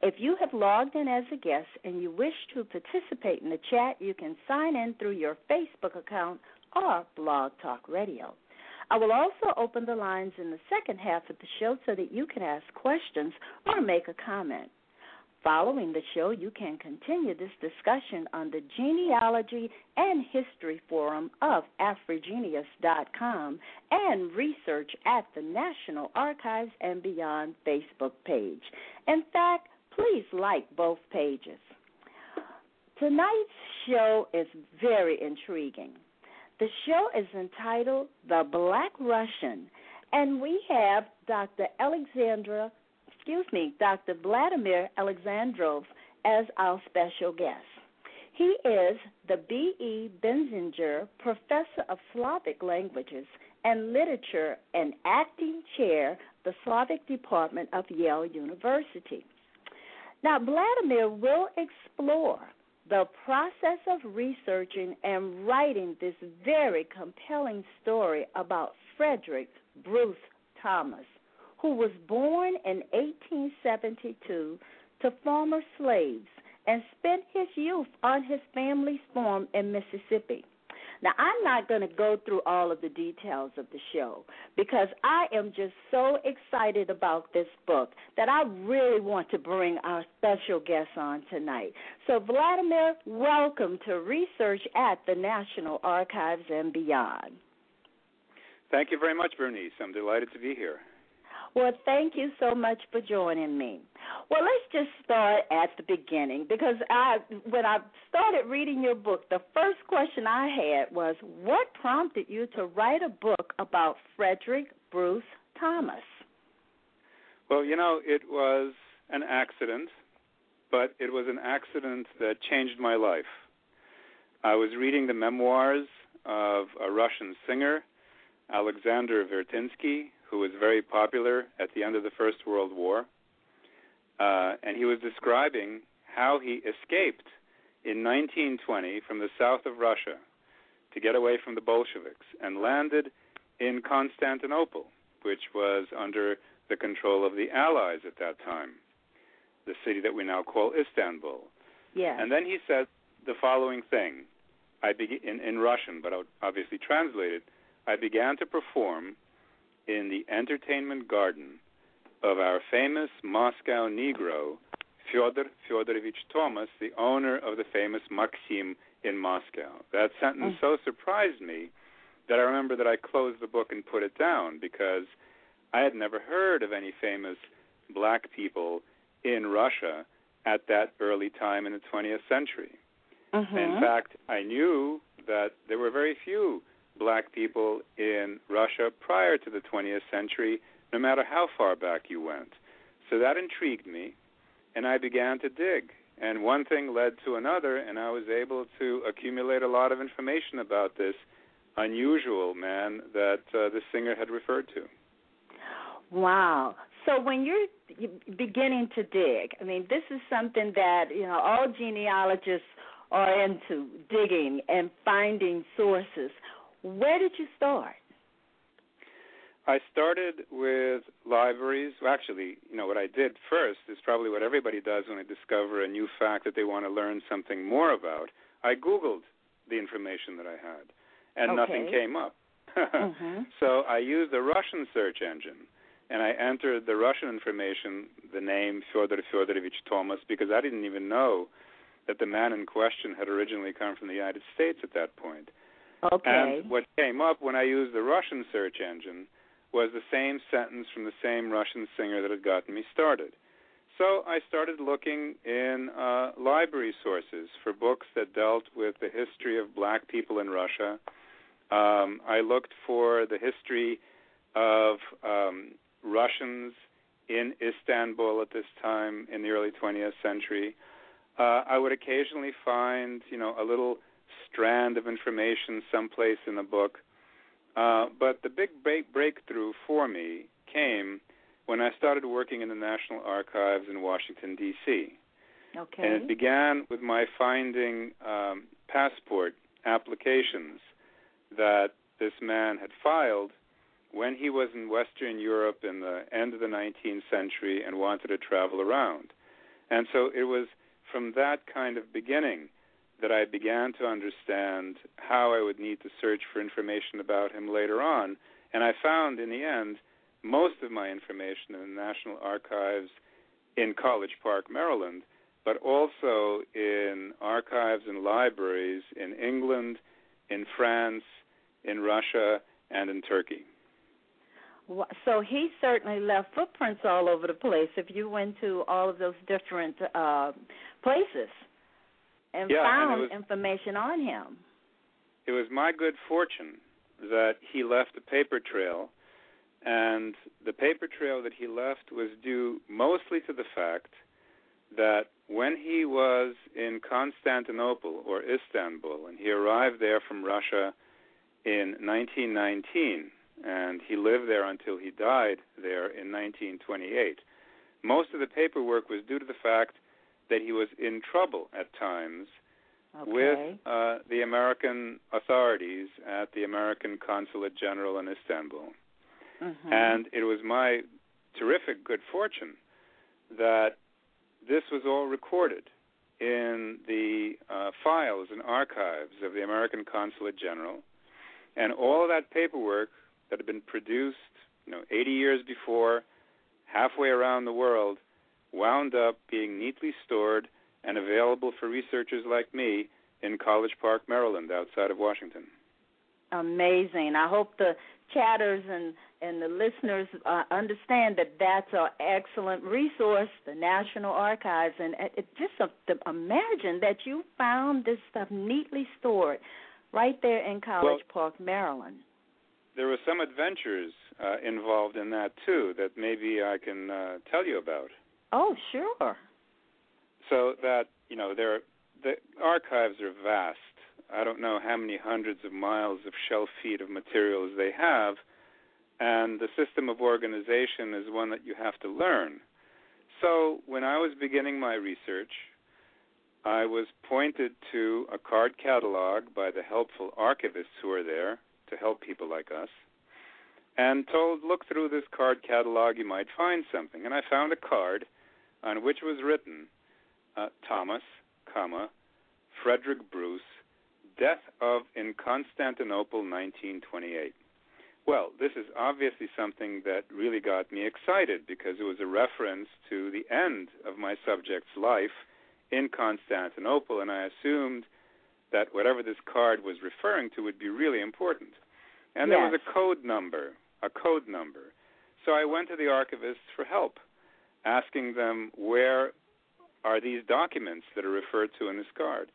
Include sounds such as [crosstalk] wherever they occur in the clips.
If you have logged in as a guest and you wish to participate in the chat, you can sign in through your Facebook account or Blog Talk Radio. I will also open the lines in the second half of the show so that you can ask questions or make a comment. Following the show, you can continue this discussion on the Genealogy and History Forum of AfriGeneas.com and research at the National Archives and Beyond Facebook page. In fact, please like both pages. Tonight's show is very intriguing. The show is entitled The Black Russian, and we have Dr. Alexandra, excuse me, Dr. Vladimir Alexandrov as our special guest. He is the B.E. Bensinger Professor of Slavic Languages and Literature and Acting Chair, of the Slavic Department of Yale University. Now, Vladimir will explore the process of researching and writing this very compelling story about Frederick Bruce Thomas, who was born in 1872 to former slaves and spent his youth on his family's farm in Mississippi. Now, I'm not going to go through all of the details of the show because I am just so excited about this book that I really want to bring our special guest on tonight. So, Vladimir, welcome to Research at the National Archives and Beyond. Thank you very much, Bernice. I'm delighted to be here. Well, thank you so much for joining me. Well, let's just start at the beginning because I when I started reading your book, the first question I had was what prompted you to write a book about Frederick Bruce Thomas? Well, you know, it was an accident, but it was an accident that changed my life. I was reading the memoirs of a Russian singer, Alexander Vertinsky, who was very popular at the end of the First World War. Uh, and he was describing how he escaped in 1920 from the south of Russia to get away from the Bolsheviks and landed in Constantinople, which was under the control of the Allies at that time, the city that we now call Istanbul. Yeah. And then he said the following thing, I be- in, in Russian, but I obviously translated. I began to perform in the entertainment garden of our famous Moscow Negro, Fyodor Fyodorovich Thomas, the owner of the famous Maxim in Moscow. That sentence Mm. so surprised me that I remember that I closed the book and put it down because I had never heard of any famous black people in Russia at that early time in the 20th century. Mhm. In fact, I knew that there were very few black people in Russia prior to the 20th century, no matter how far back you went. So that intrigued me, and I began to dig. And one thing led to another, and I was able to accumulate a lot of information about this unusual man that uh, the singer had referred to. Wow. So when you're beginning to dig, I mean, this is something that you know all genealogists are into digging and finding sources. Where did you start? I started with libraries. Well, actually, you know, what I did first is probably what everybody does when they discover a new fact that they want to learn something more about. I Googled the information that I had, and okay. nothing came up. mm-hmm. [laughs] So I used a Russian search engine, and I entered the Russian information, the name Fyodor Fyodorovich Thomas, because I didn't even know that the man in question had originally come from the United States at that point. Okay. And what came up when I used the Russian search engine was the same sentence from the same Russian singer that had gotten me started. So I started looking in uh, library sources for books that dealt with the history of black people in Russia. Um, I looked for the history of um, Russians in Istanbul at this time in the early 20th century. Uh, I would occasionally find, you know, a little strand of information someplace in the book. Uh, but the big break- breakthrough for me came when I started working in the National Archives in Washington, D.C. Okay. And it began with my finding um, passport applications that this man had filed when he was in Western Europe in the end of the 19th century and wanted to travel around. And so it was from that kind of beginning that I began to understand how I would need to search for information about him later on. And I found in the end most of my information in the National Archives in College Park, Maryland, but also in archives and libraries in England, in France, in Russia, and in Turkey. So he certainly left footprints all over the place. If you went to all of those different uh, places and yeah, found and was, information on him, it was my good fortune that he left a paper trail and the paper trail that he left was due mostly to the fact that when he was in Constantinople or Istanbul, and he arrived there from Russia in 1919, and he lived there until he died there in 1928, most of the paperwork was due to the fact that he was in trouble at times okay. with uh, the American authorities at the American Consulate General in Istanbul. Mm-hmm. And it was my terrific good fortune that this was all recorded in the uh, files and archives of the American Consulate General, and all of that paperwork that had been produced, you know, 80 years before, halfway around the world, wound up being neatly stored and available for researchers like me in College Park, Maryland, outside of Washington. Amazing. I hope the chatters and and the listeners uh, understand that that's an excellent resource, the National Archives, and it, just uh, imagine that you found this stuff neatly stored right there in College well, Park, Maryland. There were some adventures uh, involved in that too that maybe I can uh, tell you about. Oh, sure. So that you know, there the archives are vast. I don't know how many hundreds of miles of shelf feet of materials they have and the system of organization is one that you have to learn. So, when I was beginning my research, I was pointed to a card catalog by the helpful archivists who are there to help people like us, and told, look through this card catalog, you might find something. And I found a card on which was written uh, Thomas, comma, Frederick Bruce, death of in Constantinople, 1928. Well, this is obviously something that really got me excited because it was a reference to the end of my subject's life in Constantinople, and I assumed that whatever this card was referring to would be really important. And yes. there was a code number, a code number. So I went to the archivists for help, asking them where are these documents that are referred to in this card.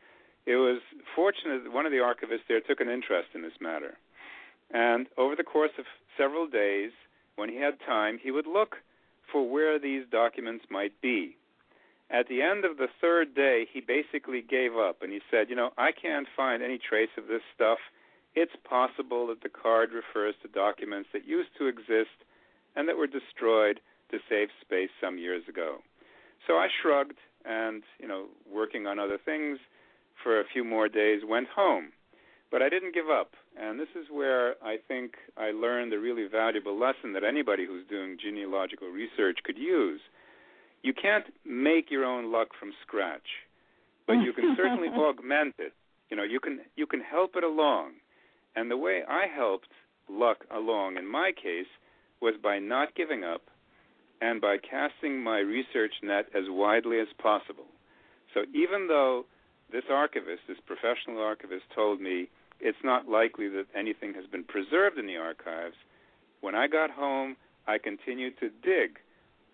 It was fortunate that one of the archivists there took an interest in this matter. And over the course of several days, when he had time, he would look for where these documents might be. At the end of the third day, he basically gave up and he said, You know, I can't find any trace of this stuff it's possible that the card refers to documents that used to exist and that were destroyed to save space some years ago. So I shrugged and, you know, working on other things for a few more days, went home. But I didn't give up. And this is where I think I learned a really valuable lesson that anybody who's doing genealogical research could use. You can't make your own luck from scratch, but you can certainly [laughs] augment it. You know, you can you can help it along. And the way I helped luck along in my case was by not giving up and by casting my research net as widely as possible. So even though this archivist, this professional archivist, told me it's not likely that anything has been preserved in the archives, when I got home, I continued to dig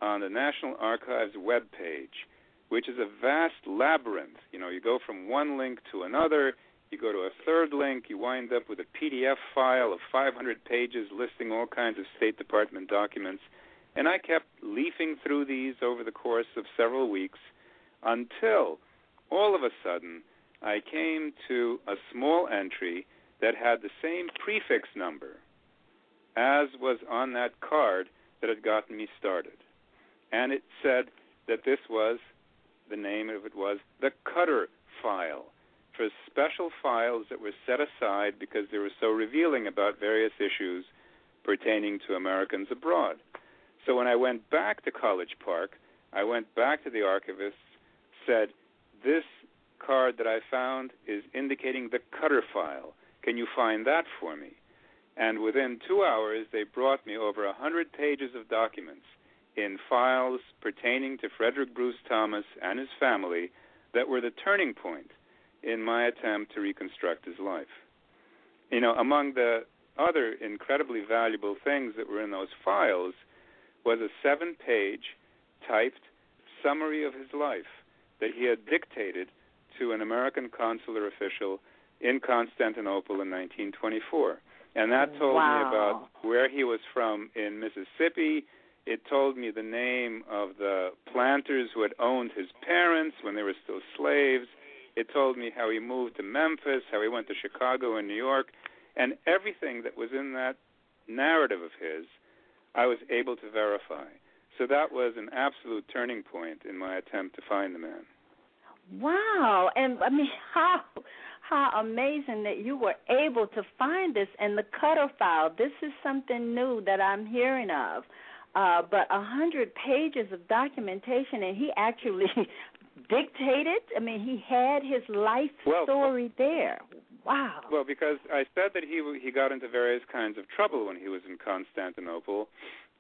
on the National Archives web page, which is a vast labyrinth. You know, you go from one link to another, you go to a third link, you wind up with a PDF file of 500 pages listing all kinds of State Department documents. And I kept leafing through these over the course of several weeks until all of a sudden I came to a small entry that had the same prefix number as was on that card that had gotten me started. And it said that this was, the name of it was, the Cutter file for special files that were set aside because they were so revealing about various issues pertaining to Americans abroad. So when I went back to College Park, I went back to the archivist, said, This card that I found is indicating the Cutter file. Can you find that for me? And within two hours, they brought me over a hundred pages of documents in files pertaining to Frederick Bruce Thomas and his family that were the turning point in my attempt to reconstruct his life. You know, among the other incredibly valuable things that were in those files was a seven page typed summary of his life that he had dictated to an American consular official in Constantinople in 1924. And that told wow. me about where he was from in Mississippi. It told me the name of the planters who had owned his parents when they were still slaves. It told me how he moved to Memphis, how he went to Chicago and New York, and everything that was in that narrative of his, I was able to verify. So that was an absolute turning point in my attempt to find the man. Wow, and I mean [laughs] how how amazing that you were able to find this and the cutter file. This is something new that I'm hearing of. Uh, but a hundred pages of documentation, and he actually [laughs] dictated. I mean, he had his life well, story there. Wow. Well, because I said that he he got into various kinds of trouble when he was in Constantinople,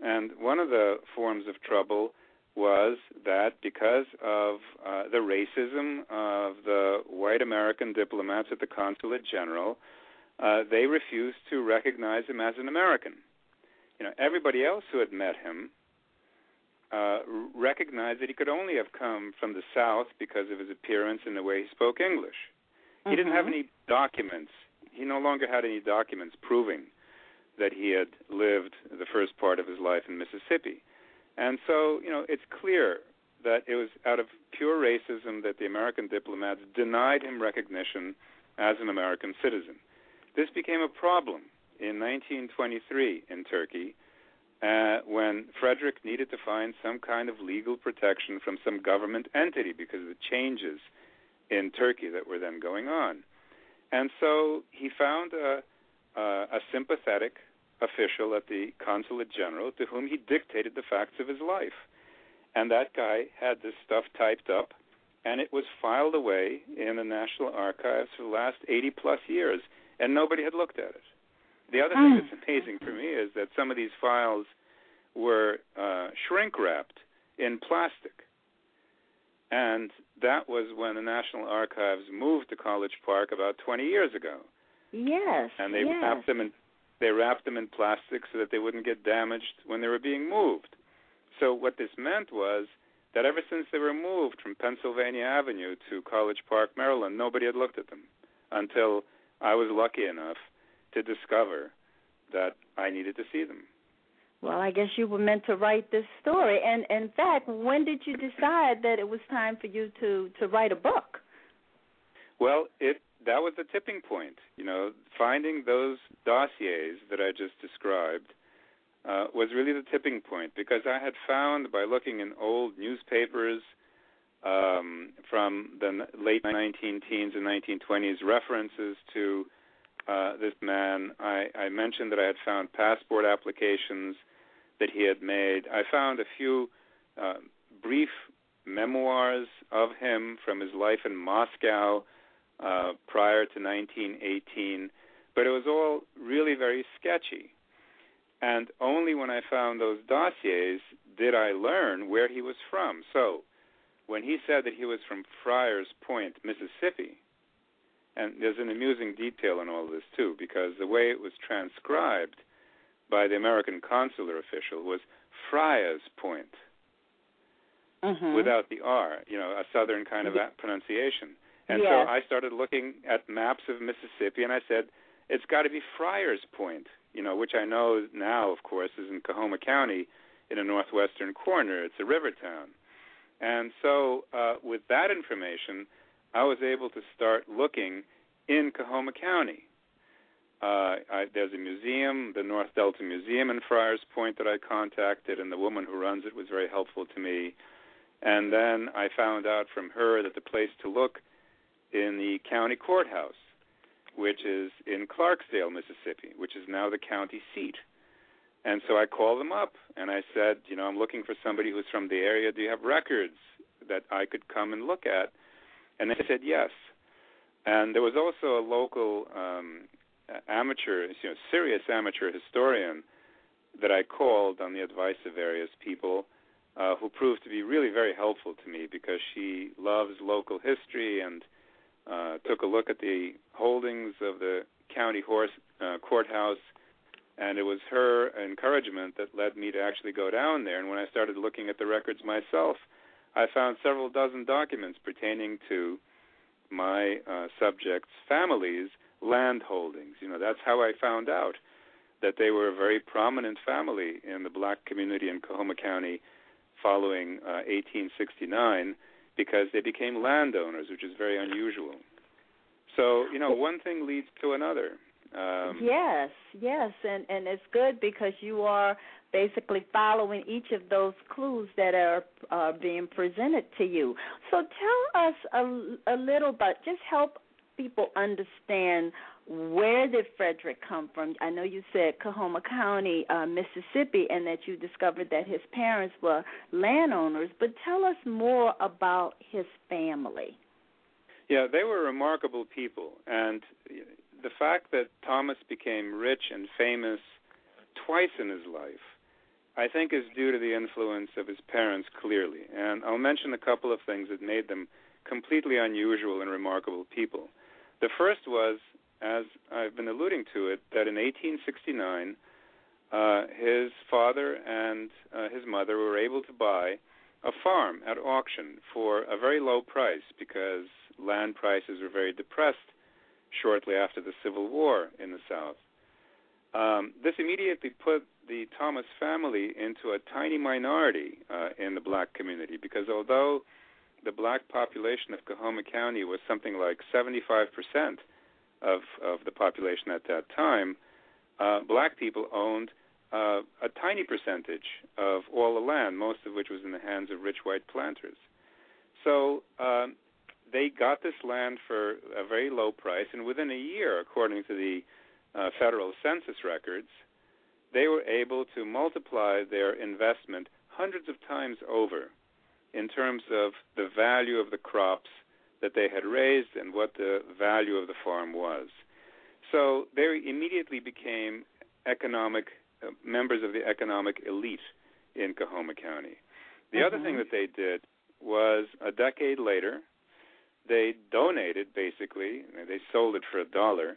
and one of the forms of trouble was that because of uh, the racism of the white American diplomats at the consulate general, uh, they refused to recognize him as an American. You know, everybody else who had met him uh, recognized that he could only have come from the South because of his appearance and the way he spoke English. He mm-hmm. didn't have mm-hmm. any documents. He no longer had any documents proving that he had lived the first part of his life in Mississippi. And so, you know, it's clear that it was out of pure racism that the American diplomats denied him recognition as an American citizen. This became a problem in 1923 in Turkey uh, when Frederick needed to find some kind of legal protection from some government entity because of the changes in Turkey that were then going on. And so he found a, a, a sympathetic official at the consulate general to whom he dictated the facts of his life. And that guy had this stuff typed up, and it was filed away in the National Archives for the last 80 plus years, and nobody had looked at it. The other thing that's amazing for me is that some of these files were uh, shrink wrapped in plastic. And that was when the National Archives moved to College Park about 20 years ago. Yes. And they yes. wrapped them in they wrapped them in plastic so that they wouldn't get damaged when they were being moved. So what this meant was that ever since they were moved from Pennsylvania Avenue to College Park, Maryland, nobody had looked at them until I was lucky enough to discover that I needed to see them. Well, I guess you were meant to write this story. And in fact, when did you decide that it was time for you to to write a book? Well, it that was the tipping point. You know, finding those dossiers that I just described uh, was really the tipping point because I had found by looking in old newspapers um, from the late 19 teens and 1920s references to uh, this man. I, I mentioned that I had found passport applications that he had made. I found a few uh, brief memoirs of him from his life in Moscow uh, prior to 1918, but it was all really very sketchy. And only when I found those dossiers did I learn where he was from. So, when he said that he was from Friars Point, Mississippi, and there's an amusing detail in all this too, because the way it was transcribed by the American consular official was Friars Point, mm-hmm. without the R, you know, a southern kind of pronunciation. And yes. so I started looking at maps of Mississippi, and I said, it's got to be Friars Point, you know, which I know now, of course, is in Coahoma County in a northwestern corner. It's a river town. And so, uh, with that information, I was able to start looking in Coahoma County. Uh, I, there's a museum, the North Delta Museum in Friars Point, that I contacted, and the woman who runs it was very helpful to me. And then I found out from her that the place to look in the county courthouse, which is in Clarksdale, Mississippi, which is now the county seat. And so I called them up and I said, you know, I'm looking for somebody who's from the area. Do you have records that I could come and look at? And they said yes. And there was also a local um, amateur, you know, serious amateur historian that I called on the advice of various people, uh, who proved to be really very helpful to me because she loves local history and uh, took a look at the holdings of the county horse uh, courthouse and it was her encouragement that led me to actually go down there. And when I started looking at the records myself, I found several dozen documents pertaining to my uh, subjects' families' land holdings. You know, that's how I found out that they were a very prominent family in the black community in Coahoma County following uh, 1869 because they became landowners, which is very unusual. So, you know, one thing leads to another. Um, yes, yes, and and it's good because you are basically following each of those clues that are uh, being presented to you. So tell us a, a little bit, just help people understand where did Frederick come from? I know you said Coahoma County, uh, Mississippi, and that you discovered that his parents were landowners, but tell us more about his family. Yeah, they were remarkable people, and the fact that Thomas became rich and famous twice in his life, I think, is due to the influence of his parents clearly. And I'll mention a couple of things that made them completely unusual and remarkable people. The first was, as I've been alluding to it, that in 1869, uh, his father and uh, his mother were able to buy a farm at auction for a very low price because land prices were very depressed shortly after the Civil War in the South. Um, this immediately put the Thomas family into a tiny minority uh, in the black community because although the black population of Coahoma County was something like 75% of, of the population at that time, uh, black people owned uh, a tiny percentage of all the land, most of which was in the hands of rich white planters. So um, they got this land for a very low price, and within a year, according to the uh, federal census records, they were able to multiply their investment hundreds of times over in terms of the value of the crops that they had raised and what the value of the farm was. So they immediately became economic uh, members of the economic elite in Coahoma County. The mm-hmm. other thing that they did was a decade later, they donated basically, they sold it for a dollar,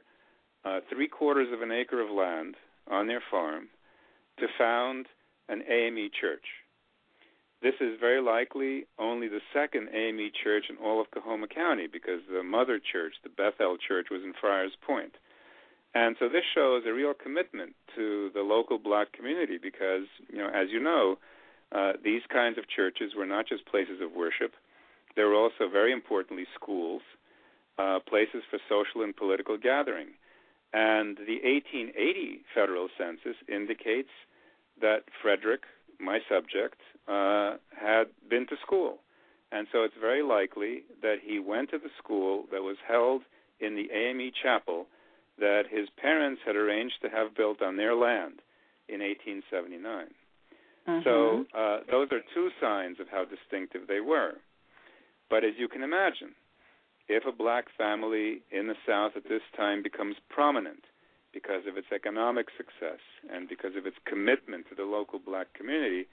uh, three quarters of an acre of land on their farm to found an AME church. This is very likely only the second AME church in all of Coahoma County because the mother church, the Bethel Church, was in Friars Point. And so this shows a real commitment to the local black community because, you know, as you know, uh, these kinds of churches were not just places of worship, they were also very importantly schools, uh, places for social and political gathering. And the 1880 federal census indicates that Frederick, my subject, uh, had been to school. And so it's very likely that he went to the school that was held in the AME chapel that his parents had arranged to have built on their land in 1879. Mm-hmm. So uh, those are two signs of how distinctive they were. But as you can imagine, if a black family in the South at this time becomes prominent because of its economic success and because of its commitment to the local black community,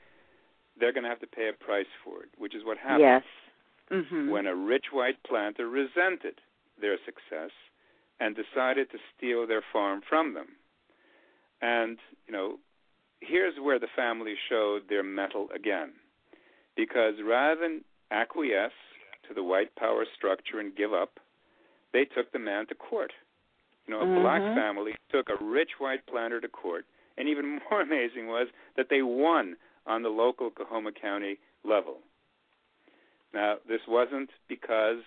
they're going to have to pay a price for it, which is what happened yes. Mm-hmm. when a rich white planter resented their success and decided to steal their farm from them. And, you know, here's where the family showed their mettle again. Because rather than acquiesce to the white power structure and give up, they took the man to court. You know, a mm-hmm. black family took a rich white planter to court, and even [laughs] more amazing was that they won on the local Coahoma County level. Now, this wasn't because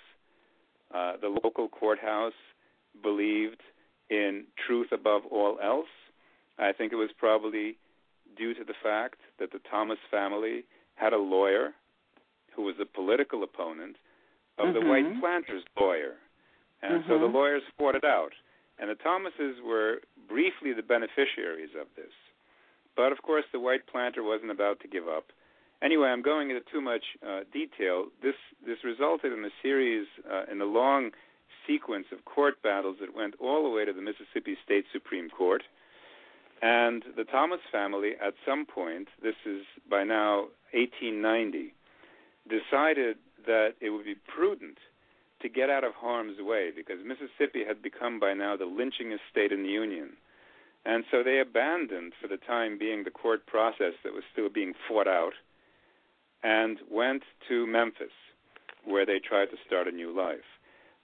uh, the local courthouse believed in truth above all else. I think it was probably due to the fact that the Thomas family had a lawyer who was a political opponent of mm-hmm. the white planters' lawyer. And mm-hmm. so the lawyers fought it out. And the Thomases were briefly the beneficiaries of this. But of course, the white planter wasn't about to give up. Anyway, I'm going into too much uh, detail. This this resulted in a series uh, in a long sequence of court battles that went all the way to the Mississippi State Supreme Court. And the Thomas family, at some point, this is by now 1890, decided that it would be prudent to get out of harm's way because Mississippi had become by now the lynchingest state in the Union. And so they abandoned, for the time being, the court process that was still being fought out and went to Memphis, where they tried to start a new life.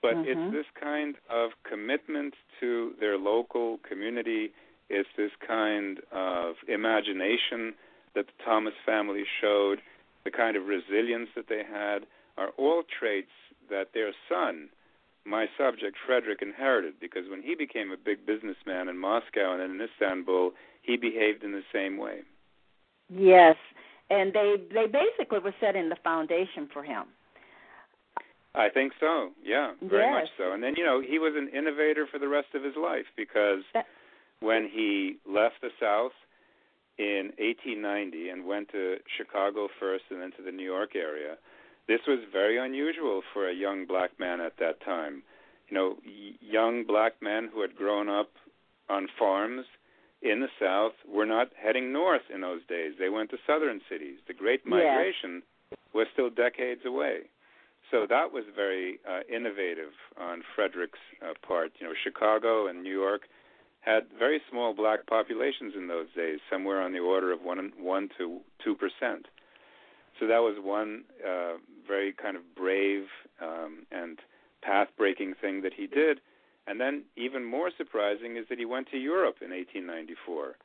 But mm-hmm. it's this kind of commitment to their local community, it's this kind of imagination that the Thomas family showed, the kind of resilience that they had, are all traits that their son, my subject Frederick, inherited because when he became a big businessman in Moscow and then in Istanbul, he behaved in the same way. Yes, and they they basically were setting the foundation for him. I think so. Yeah, very yes. much so. And then you know he was an innovator for the rest of his life because that, when he left the South in 1890 and went to Chicago first and then to the New York area, this was very unusual for a young black man at that time. You know, young black men who had grown up on farms in the South were not heading north in those days. They went to southern cities. The Great Migration was still decades away. So that was very uh, innovative on Frederick's uh, part. You know, Chicago and New York had very small black populations in those days, somewhere on the order of one one to two percent. So that was one uh, very kind of brave um, and path-breaking thing that he did. And then, even more surprising is that he went to Europe in 1894,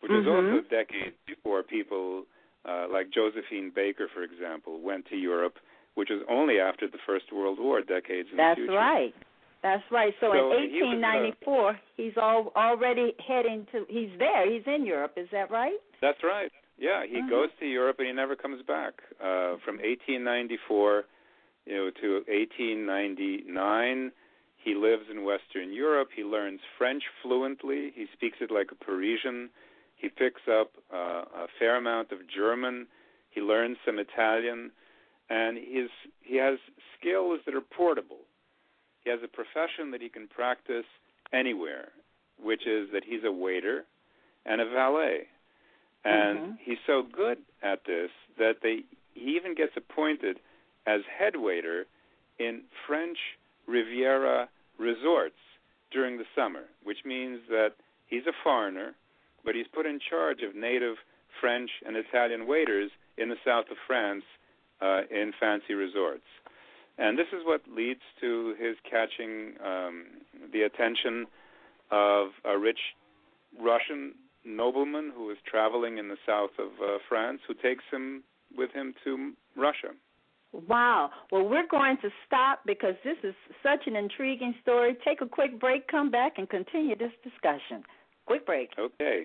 which mm-hmm. was also decades before people uh, like Josephine Baker, for example, went to Europe, which was only after the First World War, decades in That's the future. right. That's right. So, So in he was, 1894, uh, he's all, already heading to. He's there. He's in Europe. Is that right? That's right. Yeah, he Mhm. goes to Europe and he never comes back. Uh, from 1894, you know, to 1899, he lives in Western Europe. He learns French fluently. He speaks it like a Parisian. He picks up uh, a fair amount of German. He learns some Italian, and he's he has skills that are portable. He has a profession that he can practice anywhere, which is that he's a waiter and a valet. And Mhm. he's so good at this that they he even gets appointed as head waiter in French Riviera resorts during the summer, which means that he's a foreigner, but he's put in charge of native French and Italian waiters in the south of France uh, in fancy resorts. And this is what leads to his catching um, the attention of a rich Russian nobleman who is traveling in the south of uh, France, who takes him with him to Russia. Wow. Well, we're going to stop because this is such an intriguing story. Take a quick break, come back, and continue this discussion. Quick break. Okay.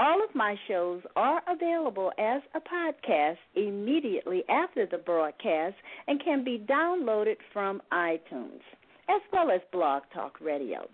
All of my shows are available as a podcast immediately after the broadcast and can be downloaded from iTunes, as well as Blog Talk Radio.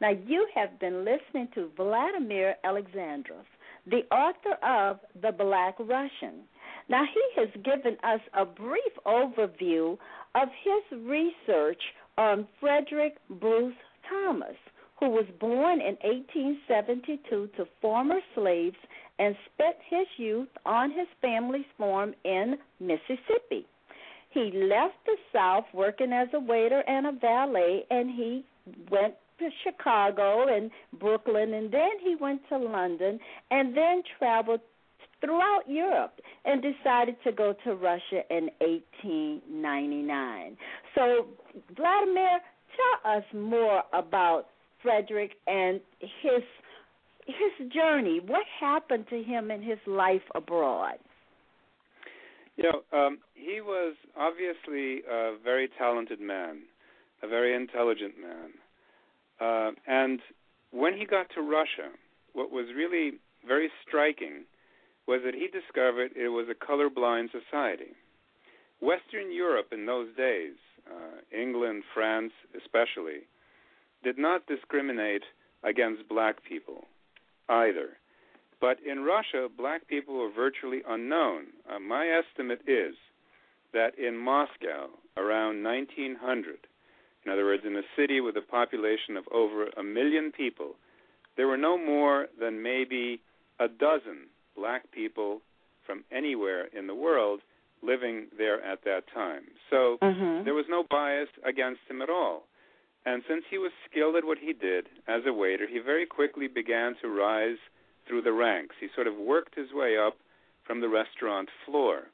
Now, you have been listening to Vladimir Alexandrov, the author of The Black Russian. Now, he has given us a brief overview of his research on Frederick Bruce Thomas who was born in 1872 to former slaves and spent his youth on his family's farm in Mississippi. He left the South working as a waiter and a valet, and he went to Chicago and Brooklyn, and then he went to London, and then traveled throughout Europe and decided to go to Russia in 1899. So, Vladimir, tell us more about Frederick and his his journey. What happened to him in his life abroad? You know, um, he was obviously a very talented man, a very intelligent man. Uh, and when he got to Russia, what was really very striking was that he discovered it was a colorblind society. Western Europe in those days, uh, England, France especially, did not discriminate against black people either. But in Russia, black people were virtually unknown. Uh, my estimate is that in Moscow, around 1900, in other words, in a city with a population of over a million people, there were no more than maybe a dozen black people from anywhere in the world living there at that time. So mm-hmm. there was no bias against him at all. And since he was skilled at what he did as a waiter, he very quickly began to rise through the ranks. He sort of worked his way up from the restaurant floor.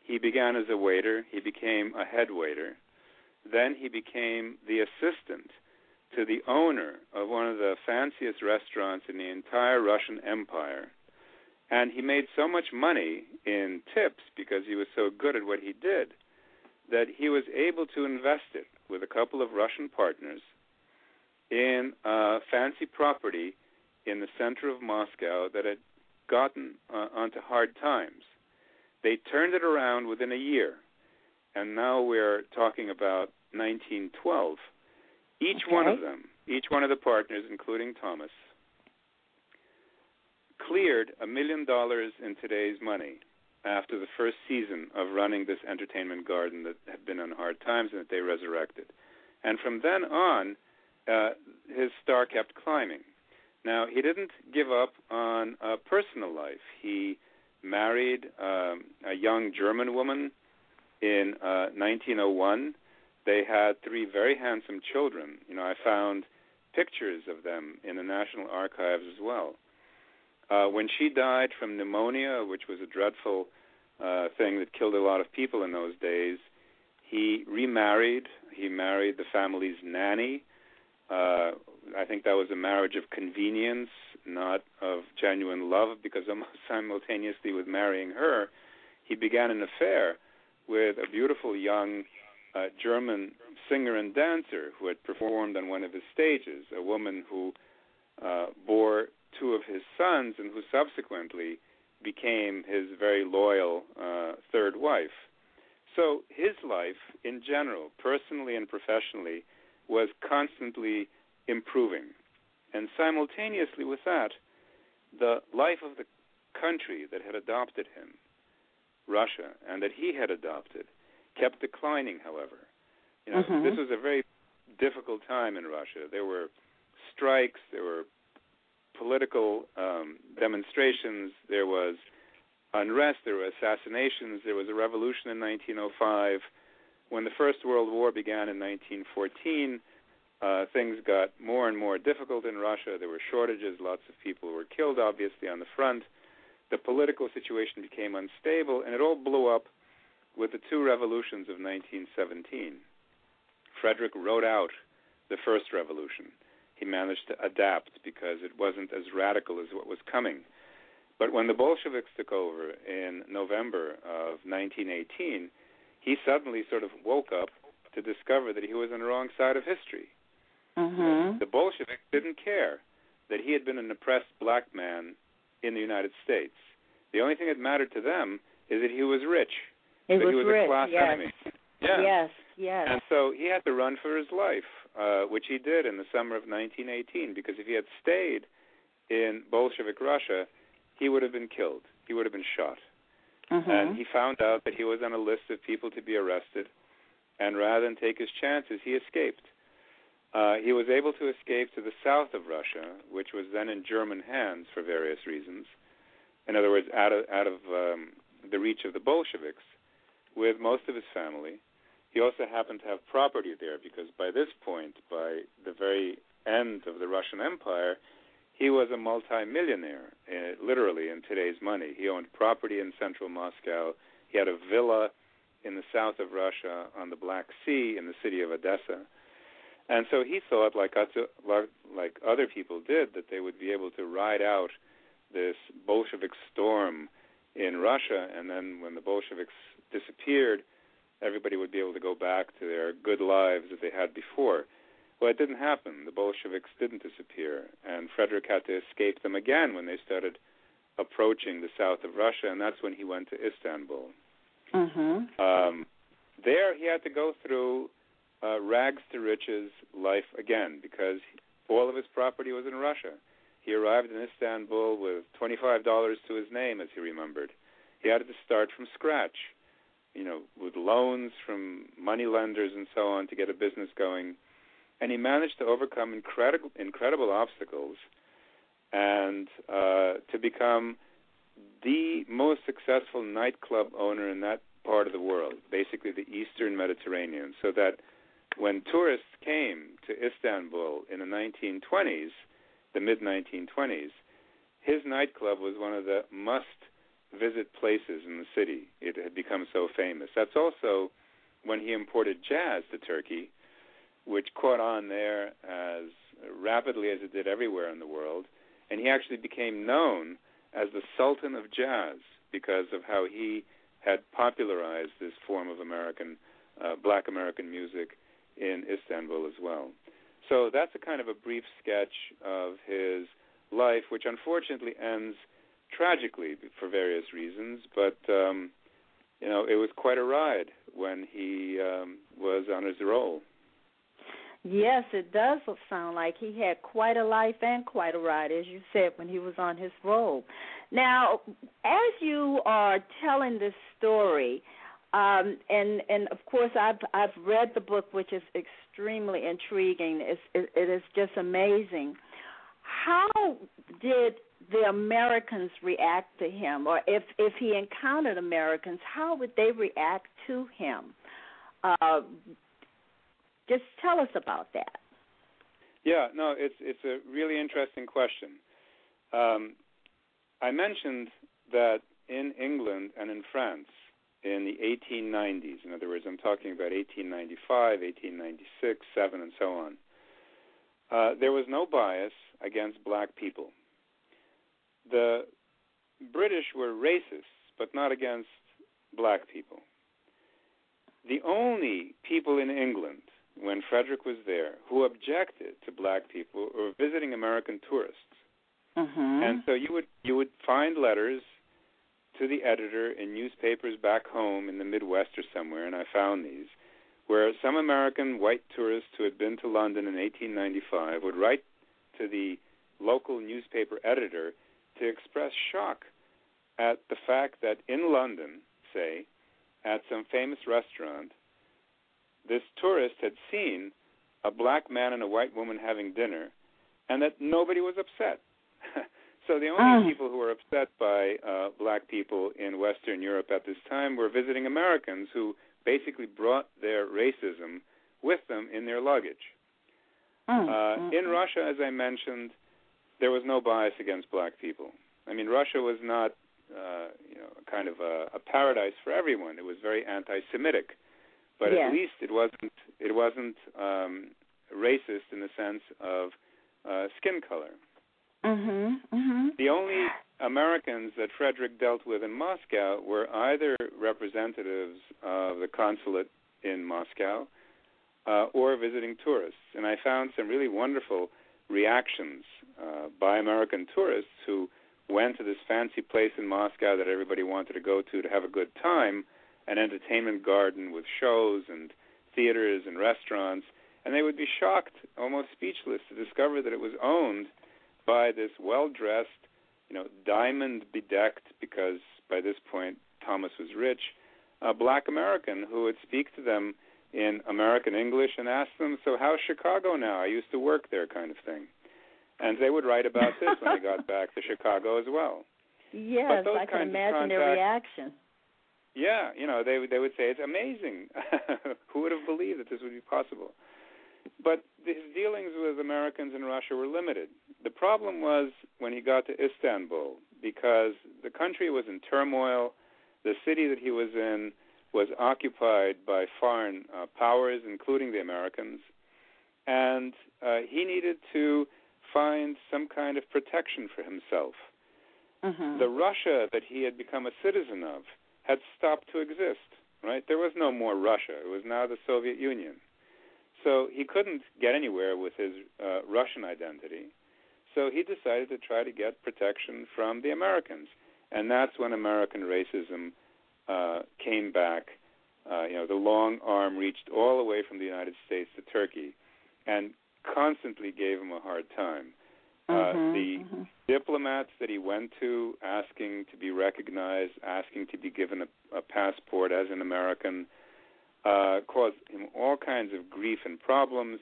He began as a waiter, he became a head waiter. Then he became the assistant to the owner of one of the fanciest restaurants in the entire Russian Empire. And he made so much money in tips because he was so good at what he did that he was able to invest it with a couple of Russian partners in a fancy property in the center of Moscow that had gotten uh, onto hard times. They turned it around within a year, and now we're talking about 1912. Each okay. one of them, each one of the partners, including Thomas, cleared a million dollars in today's money after the first season of running this entertainment garden that had been on hard times and that they resurrected. And from then on, uh, his star kept climbing. Now, he didn't give up on a personal life. He married um, a young German woman in uh, 1901. They had three very handsome children. You know, I found pictures of them in the National Archives as well. Uh, when she died from pneumonia, which was a dreadful uh, thing that killed a lot of people in those days. He remarried. He married the family's nanny. Uh, I think that was a marriage of convenience, not of genuine love, because almost [laughs] simultaneously with marrying her, he began an affair with a beautiful young uh, German singer and dancer who had performed on one of his stages, a woman who uh, bore two of his sons and who subsequently became his very loyal uh, third wife. So his life in general, personally and professionally, was constantly improving. And simultaneously with that, the life of the country that had adopted him, Russia, and that he had adopted, kept declining, however. You know, mm-hmm. this was a very difficult time in Russia. There were strikes, there were political um, demonstrations, there was unrest, there were assassinations, there was a revolution in 1905. When the First World War began in 1914, uh, things got more and more difficult in Russia. There were shortages, lots of people were killed, obviously, on the front. The political situation became unstable, and it all blew up with the two revolutions of 1917. Frederick wrote out the first revolution. He managed to adapt because it wasn't as radical as what was coming. But when the Bolsheviks took over in November of 1918, he suddenly sort of woke up to discover that he was on the wrong side of history. Mm-hmm. The Bolsheviks didn't care that he had been an oppressed black man in the United States. The only thing that mattered to them is that he was rich. He was, he was rich, a class yes. enemy. Yeah. Yes, yes. And so he had to run for his life, uh, which he did in the summer of 1918, because if he had stayed in Bolshevik Russia, he would have been killed. He would have been shot. mm-hmm. And he found out that he was on a list of people to be arrested, and rather than take his chances, he escaped. Uh, he was able to escape to the south of Russia, which was then in German hands for various reasons. In other words, out of out of um, the reach of the Bolsheviks, with most of his family. He also happened to have property there because by this point, by the very end of the Russian Empire, he was a multimillionaire, uh, literally in today's money. He owned property in central Moscow. He had a villa in the south of Russia on the Black Sea in the city of Odessa. And so he thought, like like other people did, that they would be able to ride out this Bolshevik storm in Russia, and then when the Bolsheviks disappeared, everybody would be able to go back to their good lives that they had before. Well, it didn't happen. The Bolsheviks didn't disappear, and Frederick had to escape them again when they started approaching the south of Russia, and that's when he went to Istanbul. Mm-hmm. Um, there, he had to go through uh, rags to riches life again because all of his property was in Russia. He arrived in Istanbul with $25 to his name, as he remembered. He had to start from scratch, you know, with loans from money lenders and so on to get a business going. And he managed to overcome incredible, incredible obstacles and uh, to become the most successful nightclub owner in that part of the world, basically the Eastern Mediterranean, so that when tourists came to Istanbul in the 1920s, the mid 1920s, his nightclub was one of the must visit places in the city. It had become so famous. That's also when he imported jazz to Turkey, which caught on there as rapidly as it did everywhere in the world. And he actually became known as the Sultan of Jazz because of how he had popularized this form of American, uh, black American music in Istanbul as well. So that's a kind of a brief sketch of his life, which unfortunately ends tragically for various reasons. But um, you know, it was quite a ride when he um, was on his roll. Yes, it does sound like he had quite a life and quite a ride, as you said, when he was on his roll. Now, as you are telling this story, um, and and of course I've I've read the book, which is extremely intriguing. It's, it, it is just amazing. How did the Americans react to him, or if if he encountered Americans, how would they react to him? Uh, just tell us about that. Yeah, no, it's it's a really interesting question. Um, I mentioned that in England and in France in the 1890s. In other words, I'm talking about 1895, 1896, 7, and so on. Uh, there was no bias against black people. The British were racists, but not against black people. The only people in England, when Frederick was there, who objected to black people were visiting American tourists. Mm-hmm. And so you would you would find letters to the editor in newspapers back home in the Midwest or somewhere, and I found these, where some American white tourists who had been to London in 1895 would write to the local newspaper editor to express shock at the fact that in London, say, at some famous restaurant, this tourist had seen a black man and a white woman having dinner, and that nobody was upset. [laughs] so the only Mm. people who were upset by uh, black people in Western Europe at this time were visiting Americans who basically brought their racism with them in their luggage. Mm, Uh, in. Russia, as I mentioned, there was no bias against black people. I mean, Russia was not, uh, you know, kind of a, a paradise for everyone. It was very anti-Semitic, but Yes. at least it wasn't it wasn't um, racist in the sense of uh, skin color. Mhm. Mhm. The only Americans that Frederick dealt with in Moscow were either representatives of the consulate in Moscow uh, or visiting tourists. And I found some really wonderful reactions uh, by American tourists who went to this fancy place in Moscow that everybody wanted to go to to have a good time, an entertainment garden with shows and theaters and restaurants, and they would be shocked, almost speechless, to discover that it was owned by this well-dressed, you know, diamond bedecked because by this point Thomas was rich, a black American who would speak to them in American English and ask them, "So how's Chicago now? I used to work there," kind of thing. And they would write about this when they got back to Chicago as well. Yes, I can imagine their reaction. Yeah, you know, they would they would say it's amazing. [laughs] Who would have believed that this would be possible? But his dealings with Americans in Russia were limited. The problem was when he got to Istanbul because the country was in turmoil. The city that he was in was occupied by foreign uh, powers, including the Americans, and uh, he needed to find some kind of protection for himself Mhm. the Russia that he had become a citizen of had stopped to exist, right? There was no more Russia. It was now the Soviet Union. So he couldn't get anywhere with his uh, Russian identity. So he decided to try to get protection from the Americans. And that's when American racism uh, came back. Uh, you know, the long arm reached all the way from the United States to Turkey and constantly gave him a hard time. Uh, Mhm, the mhm. diplomats that he went to asking to be recognized, asking to be given a, a passport as an American, uh, caused him all kinds of grief and problems.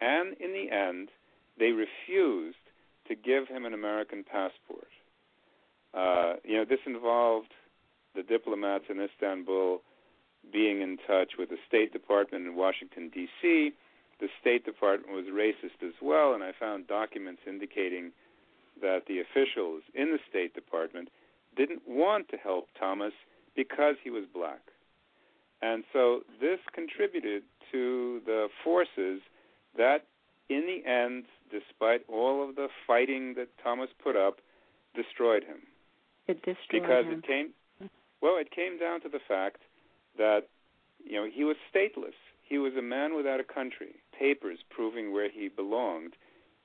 And in the end, they refused to give him an American passport. Uh, you know, this involved the diplomats in Istanbul being in touch with the State Department in Washington, D.C. The State Department was racist as well, and I found documents indicating that the officials in the State Department didn't want to help Thomas because he was black. And so this contributed to the forces that, in the end, despite all of the fighting that Thomas put up, destroyed him It destroyed because him. it came well it came down to the fact that you know he was stateless he was a man without a country papers proving where he belonged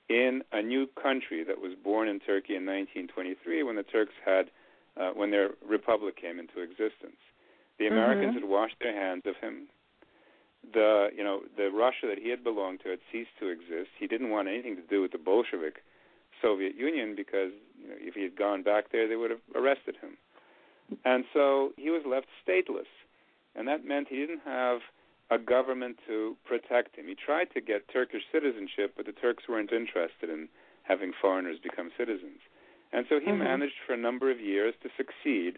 in a new country that was born in Turkey in 1923 when the Turks had uh, when their republic came into existence the Americans Mhm. had washed their hands of him the you know the Russia that he had belonged to had ceased to exist he didn't want anything to do with the Bolshevik Soviet Union because you know, if he had gone back there, they would have arrested him. And so he was left stateless, and that meant he didn't have a government to protect him. He tried to get Turkish citizenship, but the Turks weren't interested in having foreigners become citizens. And so he Mhm. managed for a number of years to succeed.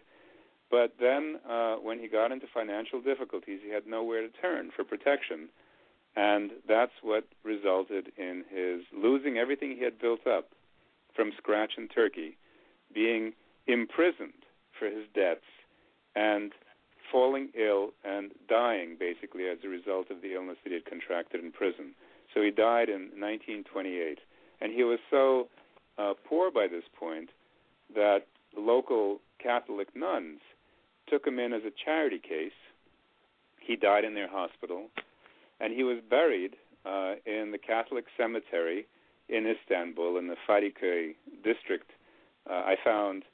But then, uh, when he got into financial difficulties, he had nowhere to turn for protection. And that's what resulted in his losing everything he had built up from scratch in Turkey, being imprisoned for his debts and falling ill and dying basically as a result of the illness that he had contracted in prison. So he died in 1928. And he was so uh, poor by this point that local Catholic nuns took him in as a charity case. He died in their hospital, and he was buried uh, in the Catholic cemetery in Istanbul in the Feriköy district. Uh, I found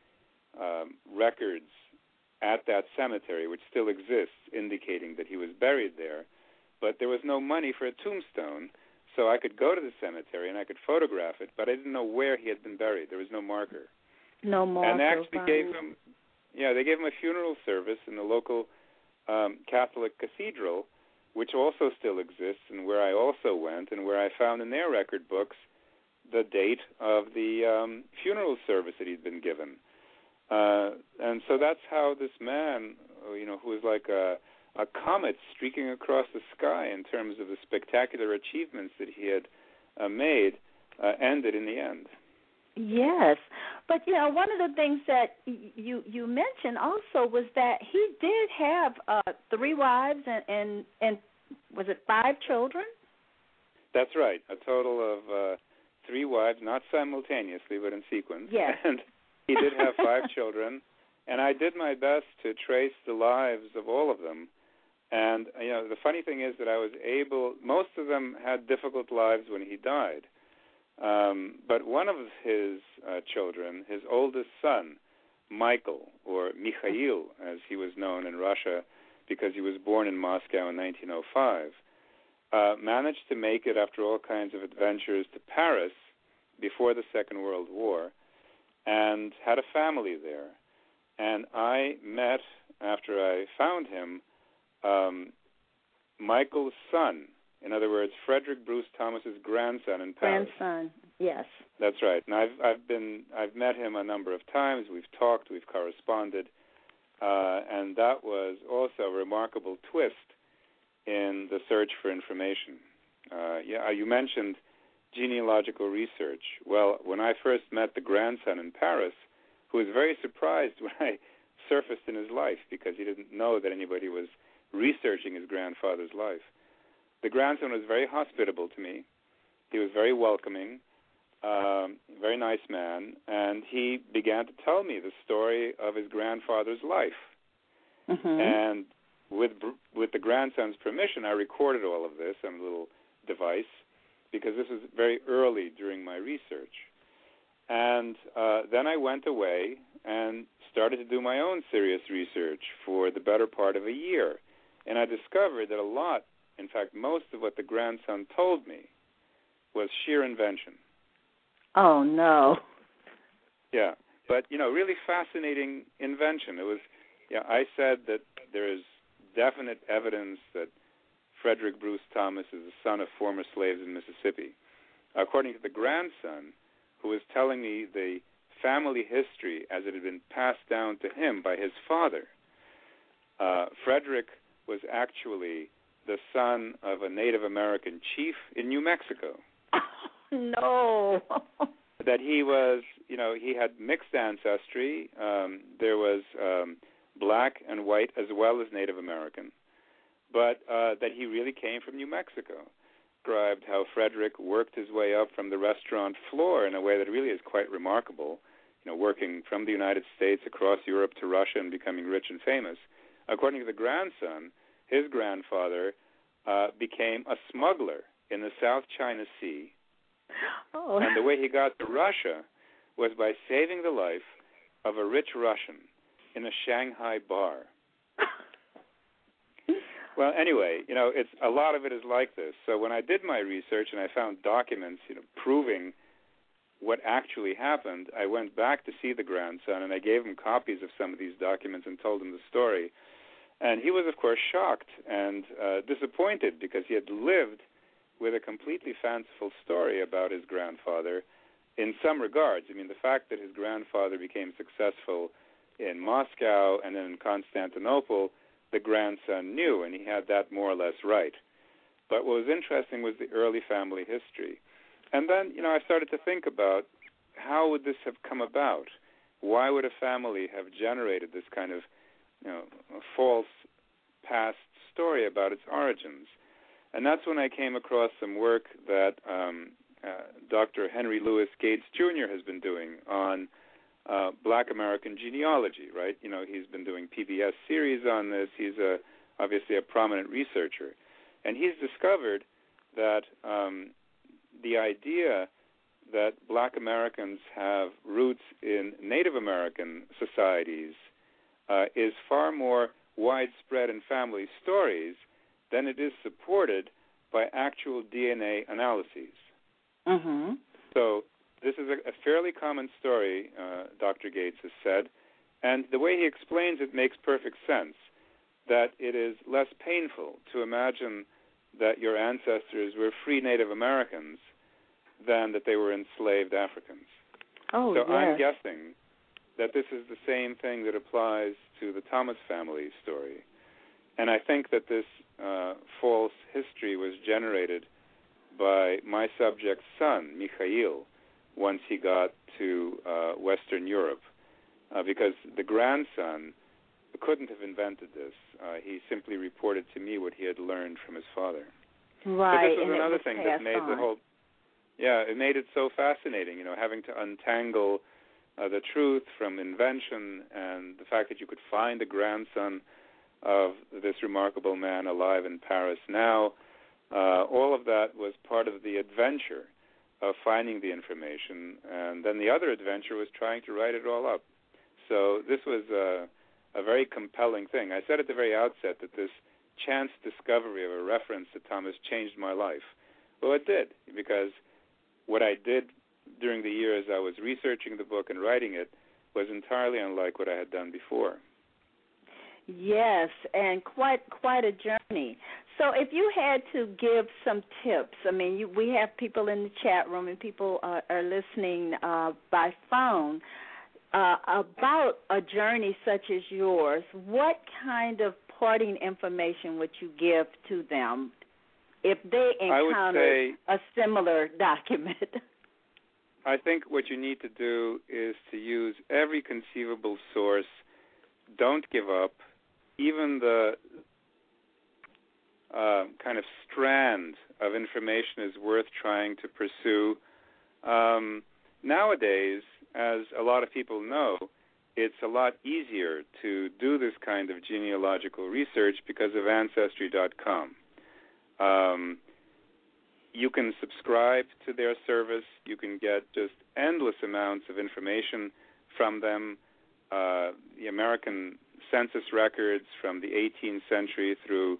um, records at that cemetery, which still exists, indicating that he was buried there. But there was no money for a tombstone, so I could go to the cemetery and I could photograph it, but I didn't know where he had been buried. There was no marker. No marker. And they actually gave him, yeah, they gave him a funeral service in the local um, Catholic cathedral, which also still exists, and where I also went, and where I found in their record books the date of the um, funeral service that he'd been given. Uh, and so that's how this man, you know, who was like a a comet streaking across the sky in terms of the spectacular achievements that he had uh, made, uh, ended in the end. Yes, but you know one of the things that you you mentioned also was that he did have uh, three wives and and and was it five children? That's right, a total of uh, three wives, not simultaneously but in sequence. Yes. [laughs] And he did have [laughs] five children, and I did my best to trace the lives of all of them. And you know, the funny thing is that I was able. Most of them had difficult lives when he died, um, but one of his uh, children, his oldest son, Michael or Mikhail, as he was known in Russia, because he was born in Moscow in 1905, uh, managed to make it after all kinds of adventures to Paris before the Second World War, and had a family there. And I met after I found him um, Michael's son. In other words, Frederick Bruce Thomas's grandson in Paris. Grandson, yes. That's right. And I've I've been I've met him a number of times. We've talked, we've corresponded, uh, and that was also a remarkable twist in the search for information. Uh, yeah, you mentioned genealogical research. Well, when I first met the grandson in Paris, who was very surprised [laughs] when I surfaced in his life because he didn't know that anybody was researching his grandfather's life. The grandson was very hospitable to me. He was very welcoming, um, very nice man, and he began to tell me the story of his grandfather's life. Mm-hmm. And with with the grandson's permission, I recorded all of this on a little device because this was very early during my research. And uh, then I went away and started to do my own serious research for the better part of a year. And I discovered that a lot, in fact, most of what the grandson told me was sheer invention. Oh, no. Yeah. But, you know, really fascinating invention. It was, yeah, I said that there is definite evidence that Frederick Bruce Thomas is the son of former slaves in Mississippi. According to the grandson, who was telling me the family history as it had been passed down to him by his father, uh, Frederick was actually the son of a Native American chief in New Mexico. [laughs] no. [laughs] that he was, you know, he had mixed ancestry. Um, there was um, black and white as well as Native American but uh, that he really came from New Mexico. Described how Frederick worked his way up from the restaurant floor in a way that really is quite remarkable. You know, working from the United States across Europe to Russia and becoming rich and famous. According to the grandson, his grandfather uh, became a smuggler in the South China Sea. Oh. And the way he got to Russia was by saving the life of a rich Russian in a Shanghai bar. Well, anyway, you know, it's a lot of it is like this. So when I did my research and I found documents, you know, proving what actually happened, I went back to see the grandson and I gave him copies of some of these documents and told him the story. And he was, of course, shocked and uh, disappointed because he had lived with a completely fanciful story about his grandfather in some regards. I mean, the fact that his grandfather became successful in Moscow and then in Constantinople the grandson knew, and he had that more or less right. But what was interesting was the early family history. And then, you know, I started to think about how would this have come about? why would a family have generated this kind of you know false past story about its origins? And that's when I came across some work that um, uh, Dr. Henry Louis Gates Jr. has been doing on uh, Black American genealogy. Right? You know, he's been doing PBS series on this. He's a obviously a prominent researcher, and he's discovered that um, the idea that Black Americans have roots in Native American societies uh, is far more widespread in family stories than it is supported by actual DNA analyses. Mm-hmm. So this is a, a fairly common story, uh, Dr. Gates has said, and the way he explains it makes perfect sense. That it is less painful to imagine that your ancestors were free Native Americans than that they were enslaved Africans. Oh, so yes. I'm guessing that this is the same thing that applies to the Thomas family story. And I think that this uh, false history was generated by my subject's son, Mikhail, once he got to uh, Western Europe, uh, because the grandson couldn't have invented this. Uh, he simply reported to me what he had learned from his father. Right. But this was and another was thing that made on. the whole yeah, it made it so fascinating, you know, having to untangle uh, the truth from invention and the fact that you could find the grandson of this remarkable man alive in Paris now. Uh, all of that was part of the adventure of finding the information, and then the other adventure was trying to write it all up. So this was a, a very compelling thing. I said at the very outset that this chance discovery of a reference to Thomas changed my life. Well, it did because what I did during the years I was researching the book and writing it was entirely unlike what I had done before. Yes, and quite quite a journey. So, if you had to give some tips, I mean, you, we have people in the chat room and people are, are listening uh, by phone uh, about a journey such as yours. What kind of parting information would you give to them if they encounter say a similar [laughs] document? I think what you need to do is to use every conceivable source. Don't give up. Even the uh, kind of strand of information is worth trying to pursue. Um, nowadays, as a lot of people know, it's a lot easier to do this kind of genealogical research because of Ancestry.com. Um, you can subscribe to their service. You can get just endless amounts of information from them. Uh, the American census records from the 18th century through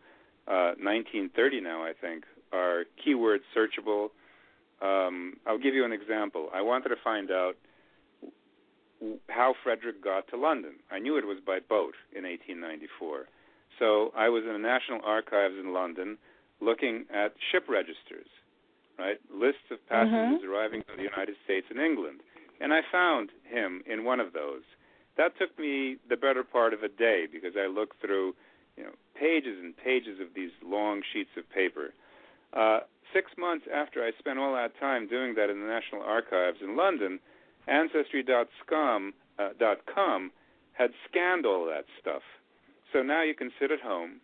uh, 1930 now, I think, are keyword searchable. Um, I'll give you an example. I wanted to find out how Frederick got to London. I knew it was by boat in 1894. So I was in the National Archives in London looking at ship registers, right? Lists of passengers Mhm. arriving to the United States and England. And I found him in one of those. That took me the better part of a day because I looked through, you know, pages and pages of these long sheets of paper. Uh, six months after I spent all that time doing that in the National Archives in London, Ancestry.com uh, .com had scanned all that stuff. So now you can sit at home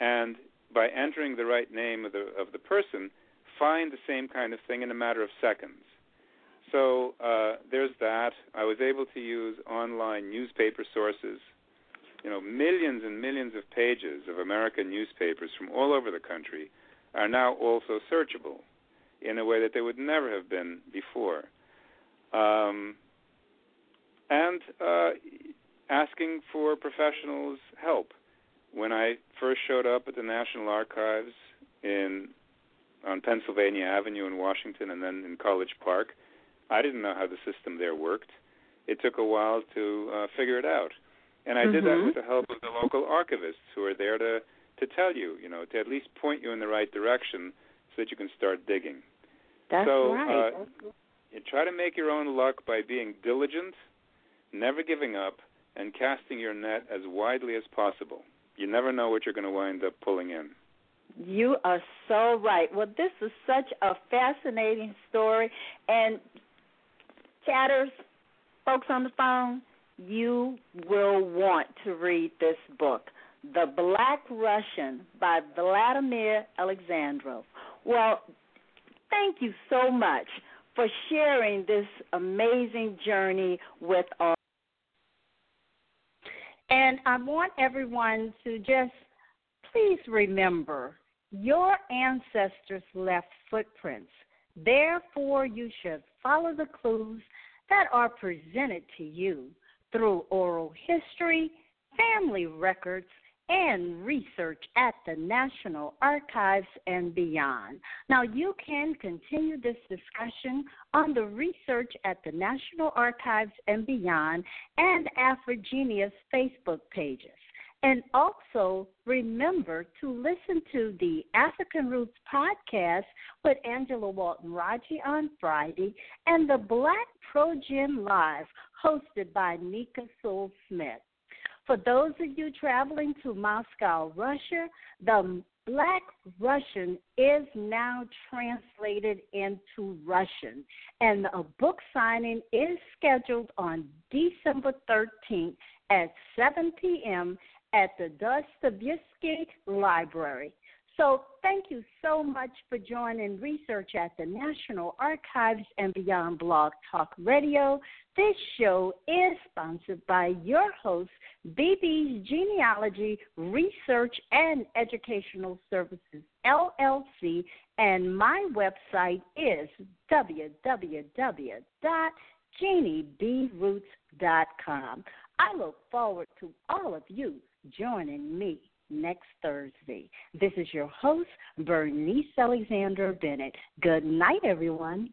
and by entering the right name of the of the person, find the same kind of thing in a matter of seconds. So uh, there's that. I was able to use online newspaper sources. You know, millions and millions of pages of American newspapers from all over the country are now also searchable in a way that they would never have been before. Um, and uh, asking for professionals' help. When I first showed up at the National Archives in on Pennsylvania Avenue in Washington and then in College Park, I didn't know how the system there worked. It took a while to uh, figure it out, and I did that Mhm. with the help of the local archivists who are there to to tell you, you know, to at least point you in the right direction so that you can start digging. That's so, right. Uh, you try to make your own luck by being diligent, never giving up, and casting your net as widely as possible. You never know what you're going to wind up pulling in. You are so right. Well, this is such a fascinating story. And chatters, folks on the phone, you will want to read this book, The Black Russian by Vladimir Alexandrov. Well, thank you so much for sharing this amazing journey with us. And I want everyone to just please remember your ancestors left footprints. Therefore, you should follow the clues that are presented to you through oral history, family records, and research at the National Archives and beyond. Now, you can continue this discussion on the research at the National Archives and beyond and AfriGeneas Facebook pages. And also remember to listen to the African Roots podcast with Angela Walton Raji on Friday and the Black Progen Live hosted by Nika Soul Smith. For those of you traveling to Moscow, Russia, the Black Russian is now translated into Russian, and a book signing is scheduled on December 13th at 7 p.m. at the Dostoevsky Library. So, thank you so much for joining research at the National Archives and Beyond Blog Talk Radio. This show is sponsored by your host, BB's Genealogy Research and Educational Services, LLC, and my website is www.geniebroots.com. I look forward to all of you joining me next Thursday. This is your host, Bernice Alexander Bennett. Good night, everyone.